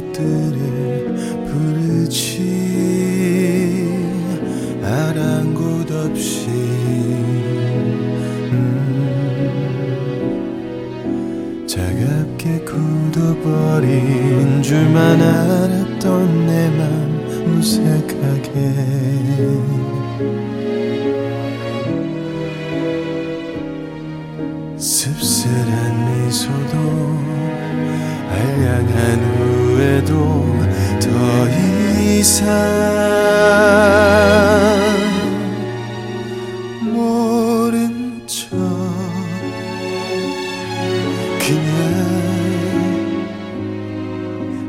추억들을 부르지 아랑곳 없이. 음, 차갑게 굳어버린 줄만 알았던 내 맘 무색하게. 씁쓸한 후에도 더 이상 모른 척 그냥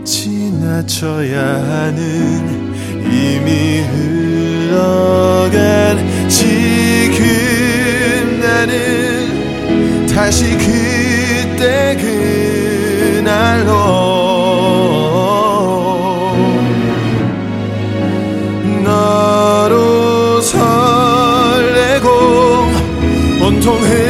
지나쳐야 하는 이미 흘러간 지금 나는 다시 그때 그날로 흔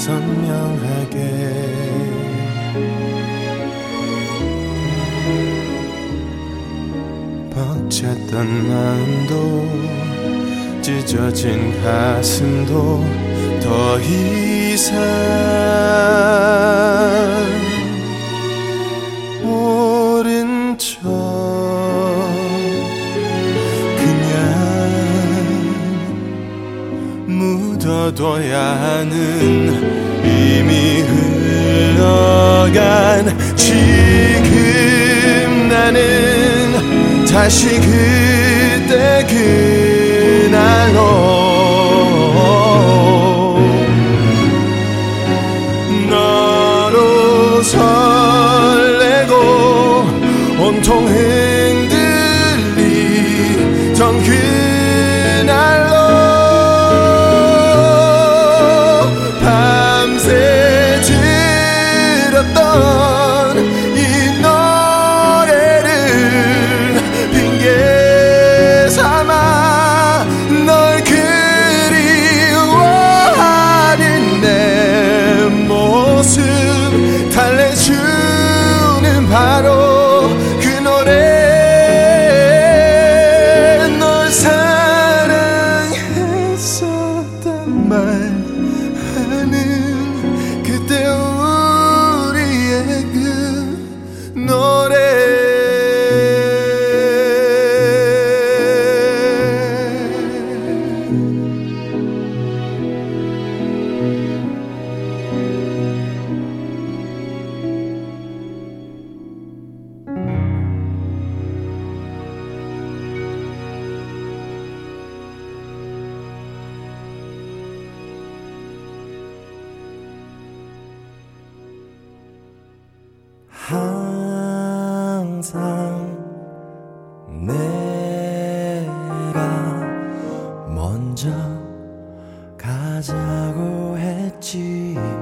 선명하게. 벅찼던 마음도 찢어진 가슴도 더 이상 묻어둬야 하는 이미 흘러간 지금 나는 다시 그때 그날로 너로 설레고 온통 흔 혼자가 돼버린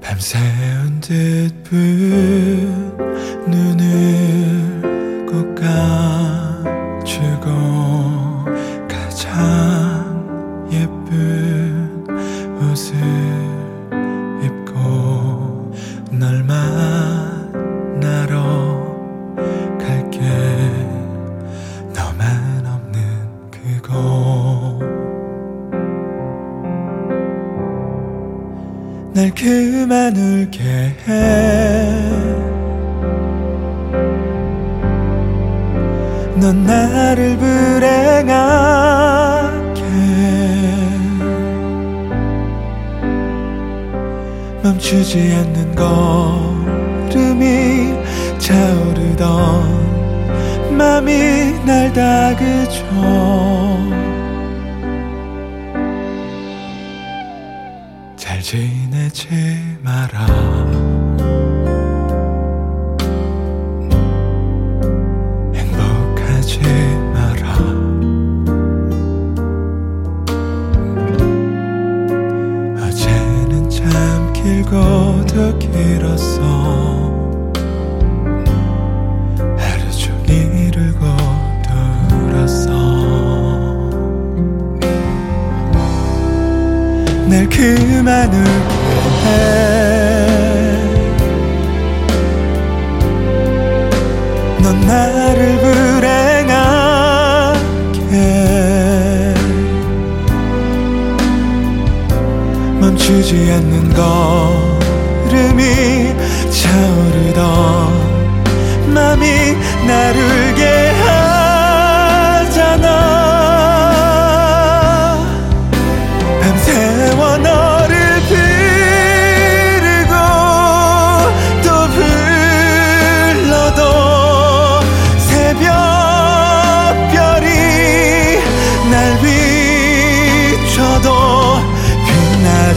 밤새운 듯뿐 눈을 꼭 감추고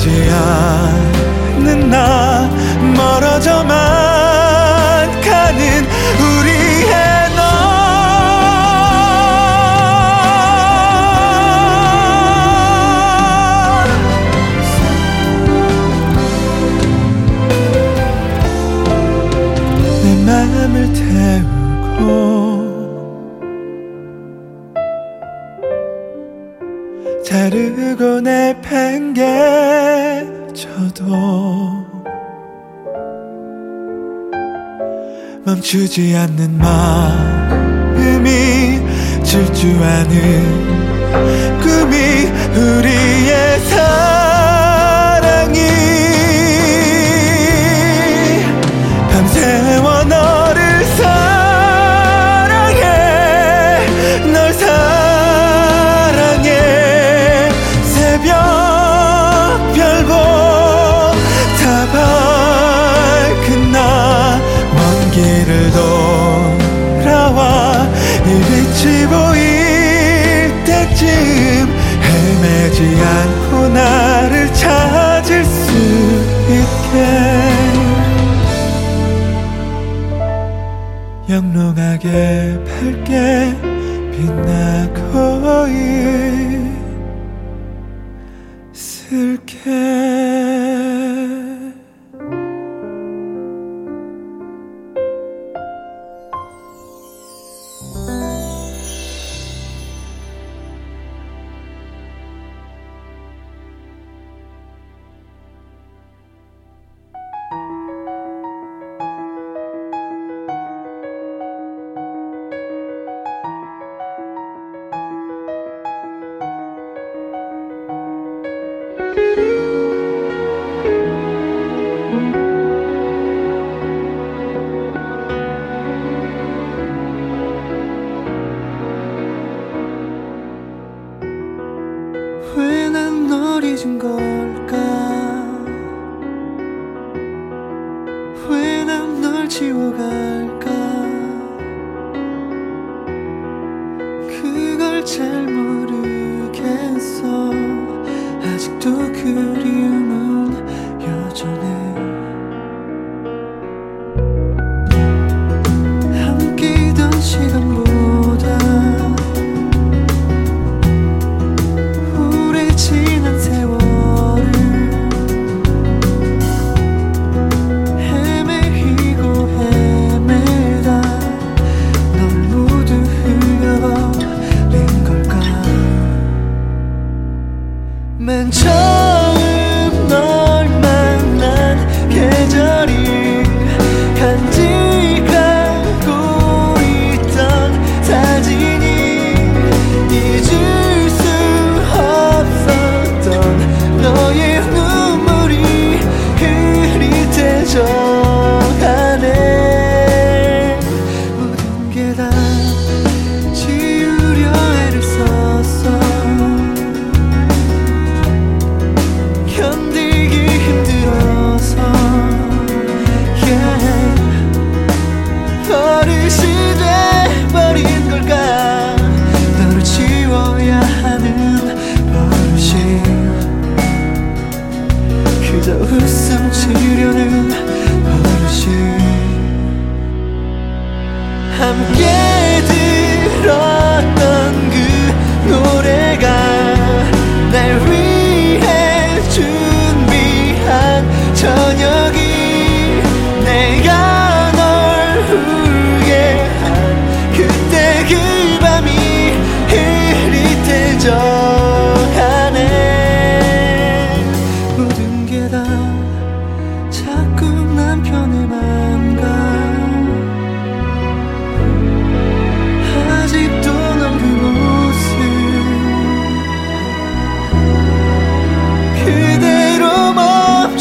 보이지 않는 나 멀어져만 멈추지 않는 마음이 질주하는 꿈이 우리 지 않고 나를 찾을 수 있게. 영롱하게 밝게 빛나 잊은 걸까?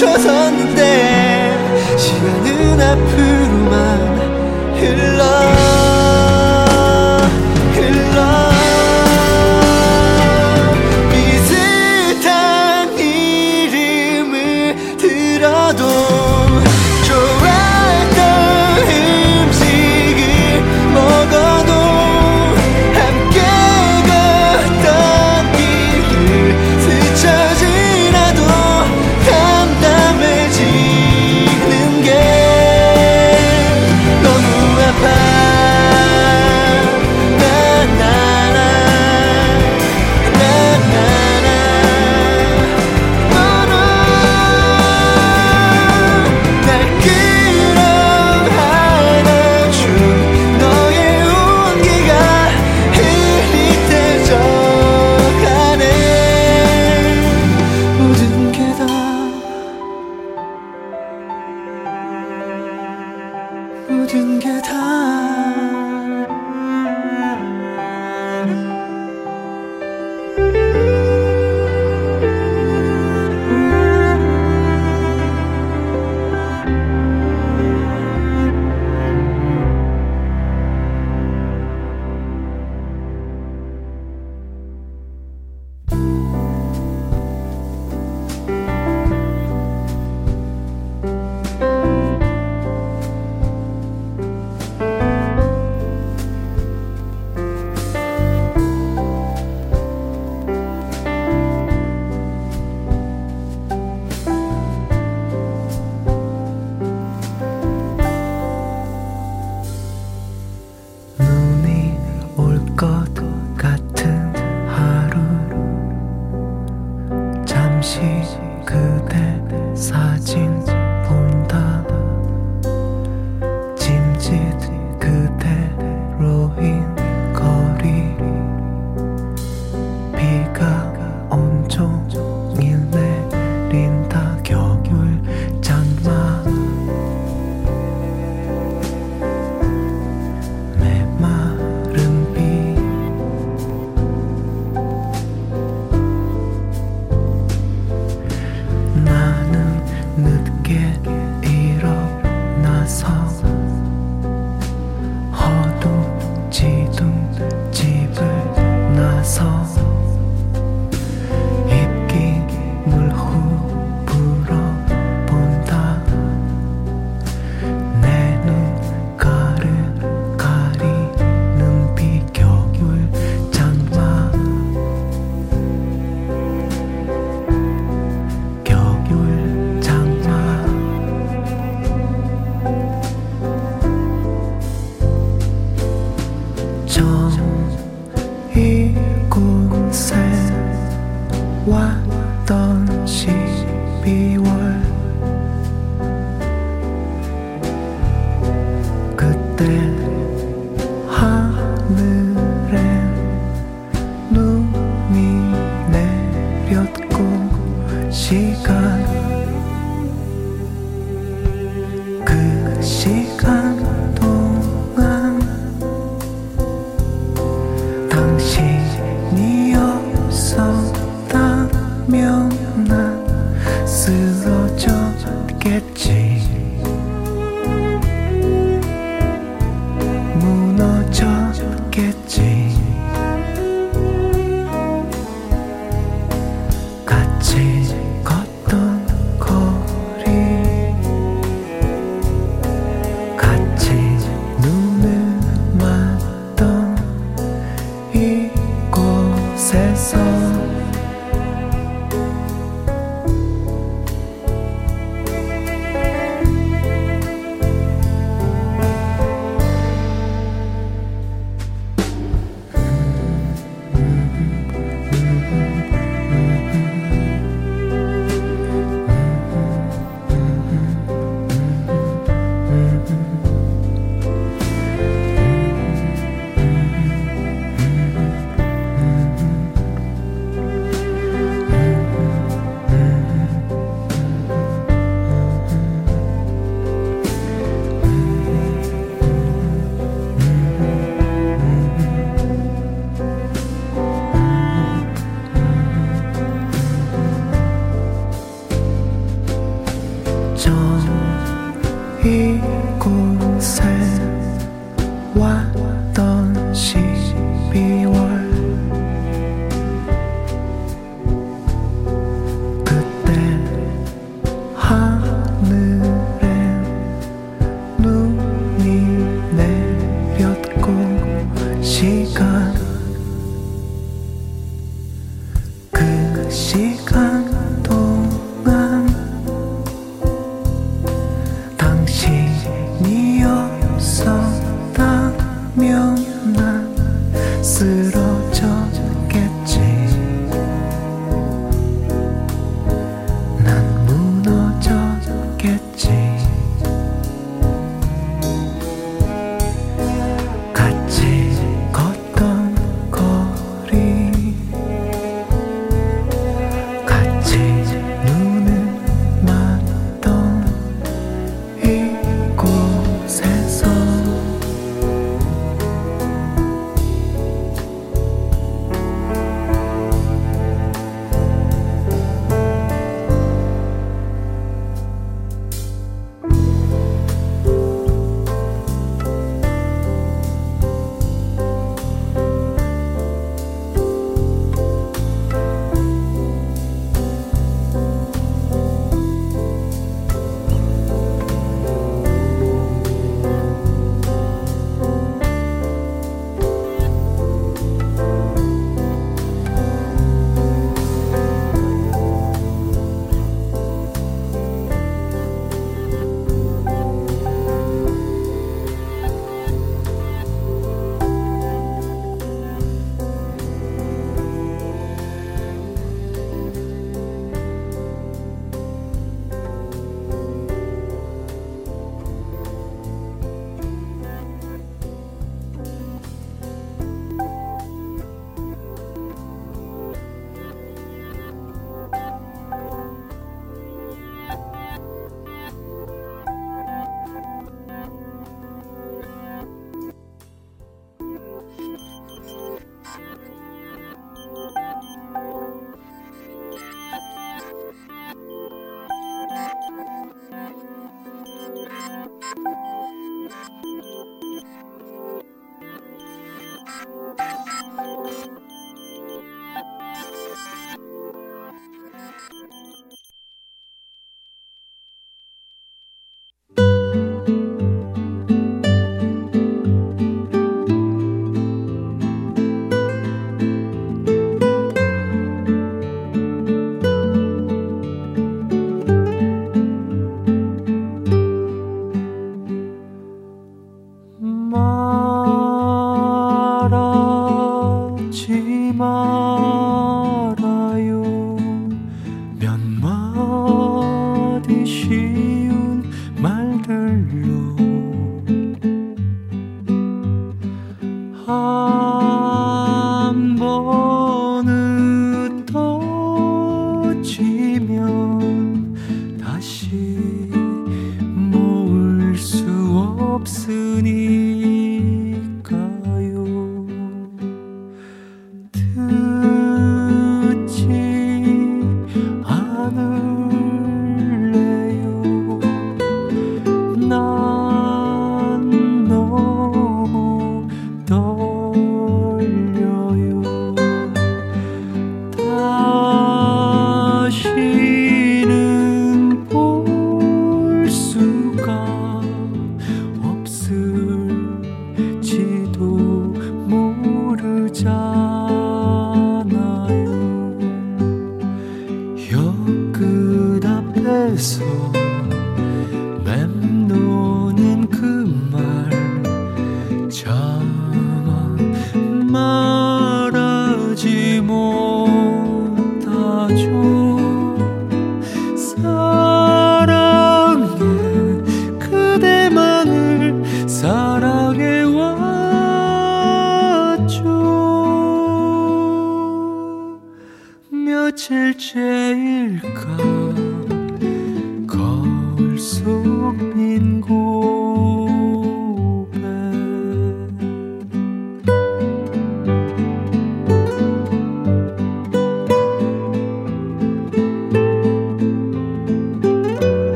멈춰섰는데 시간은 앞으로만 흘러.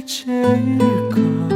실체일까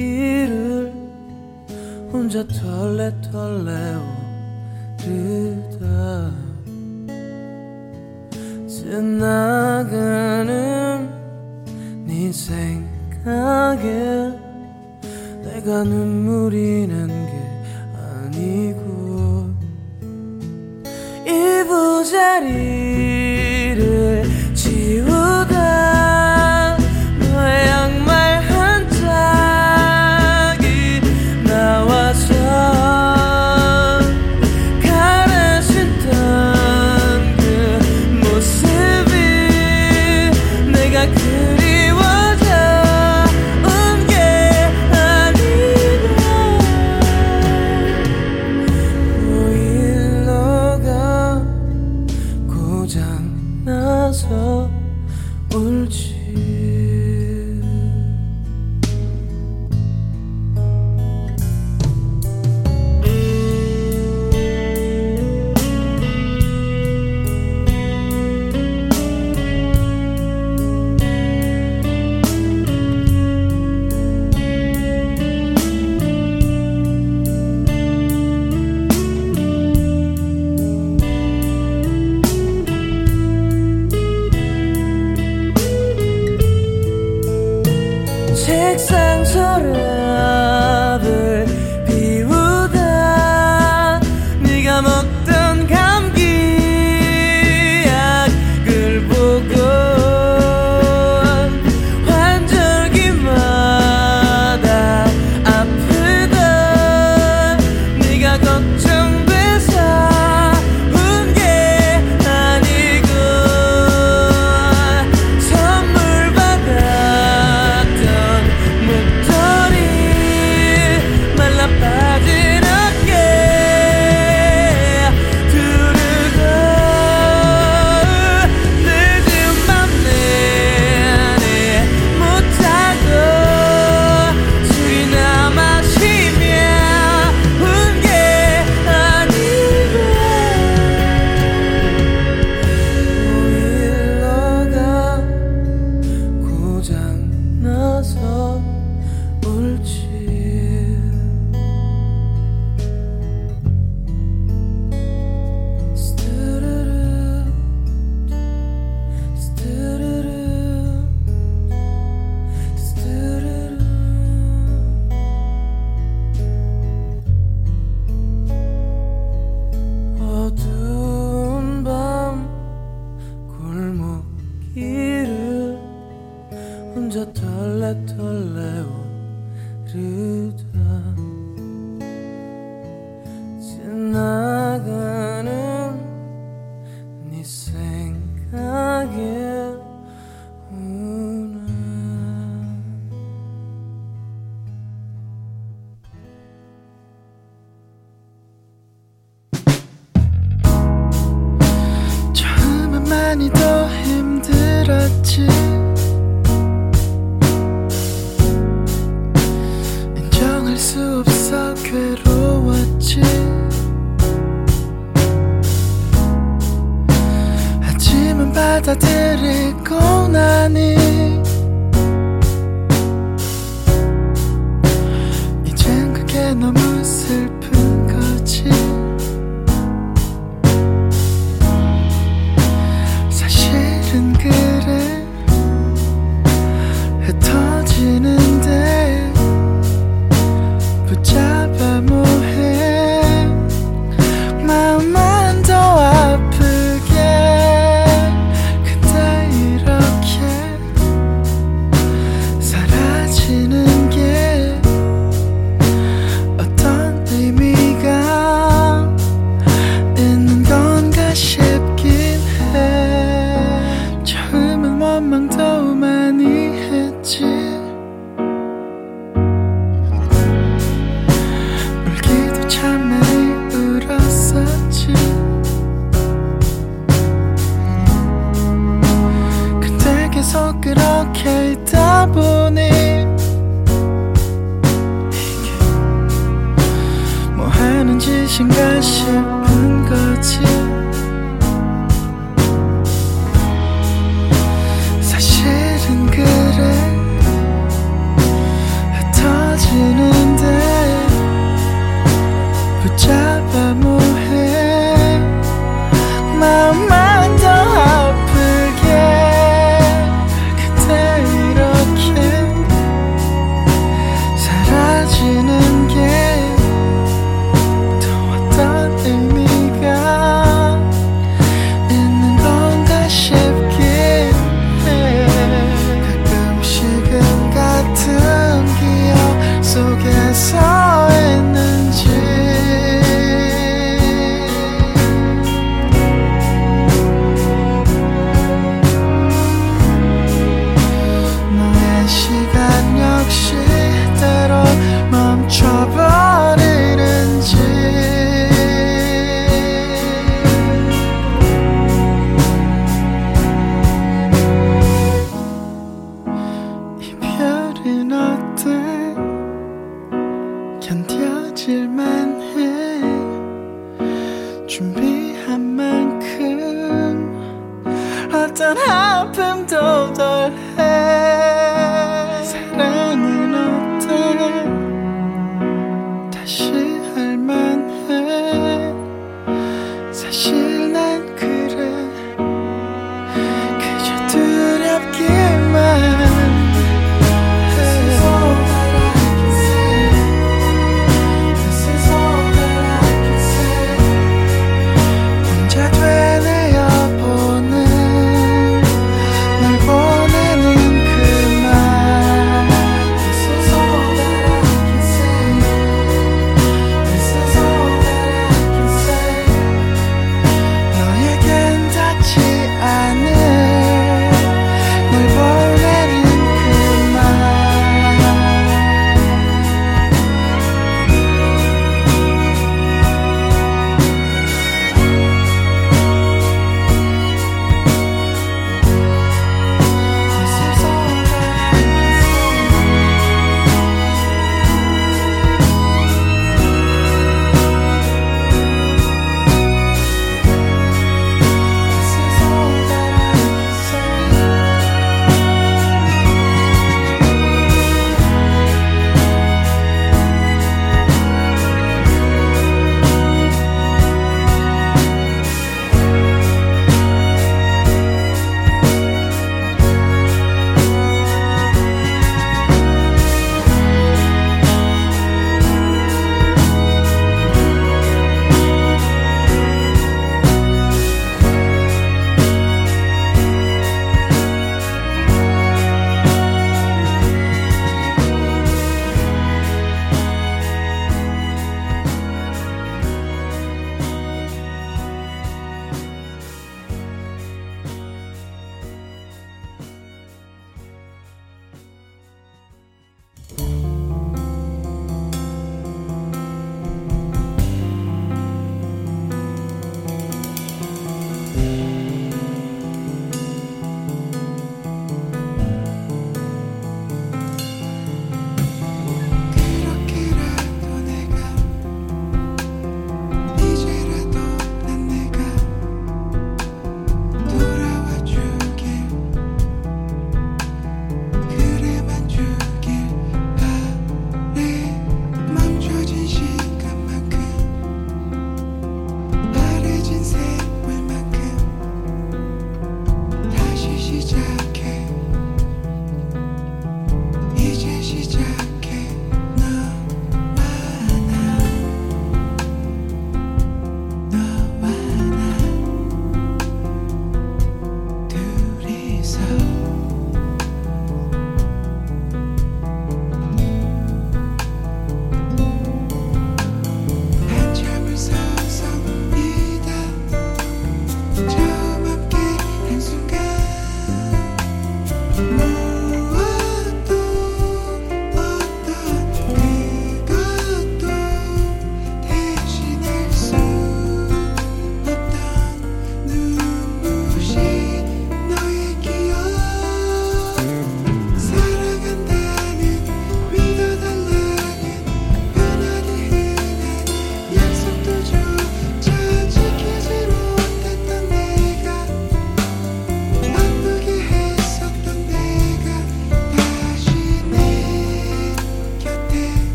일을 혼자 털레털레 오르다. 지나가는 네 생각에 내가 눈물이 난 게 아니고 이 부자리 梦。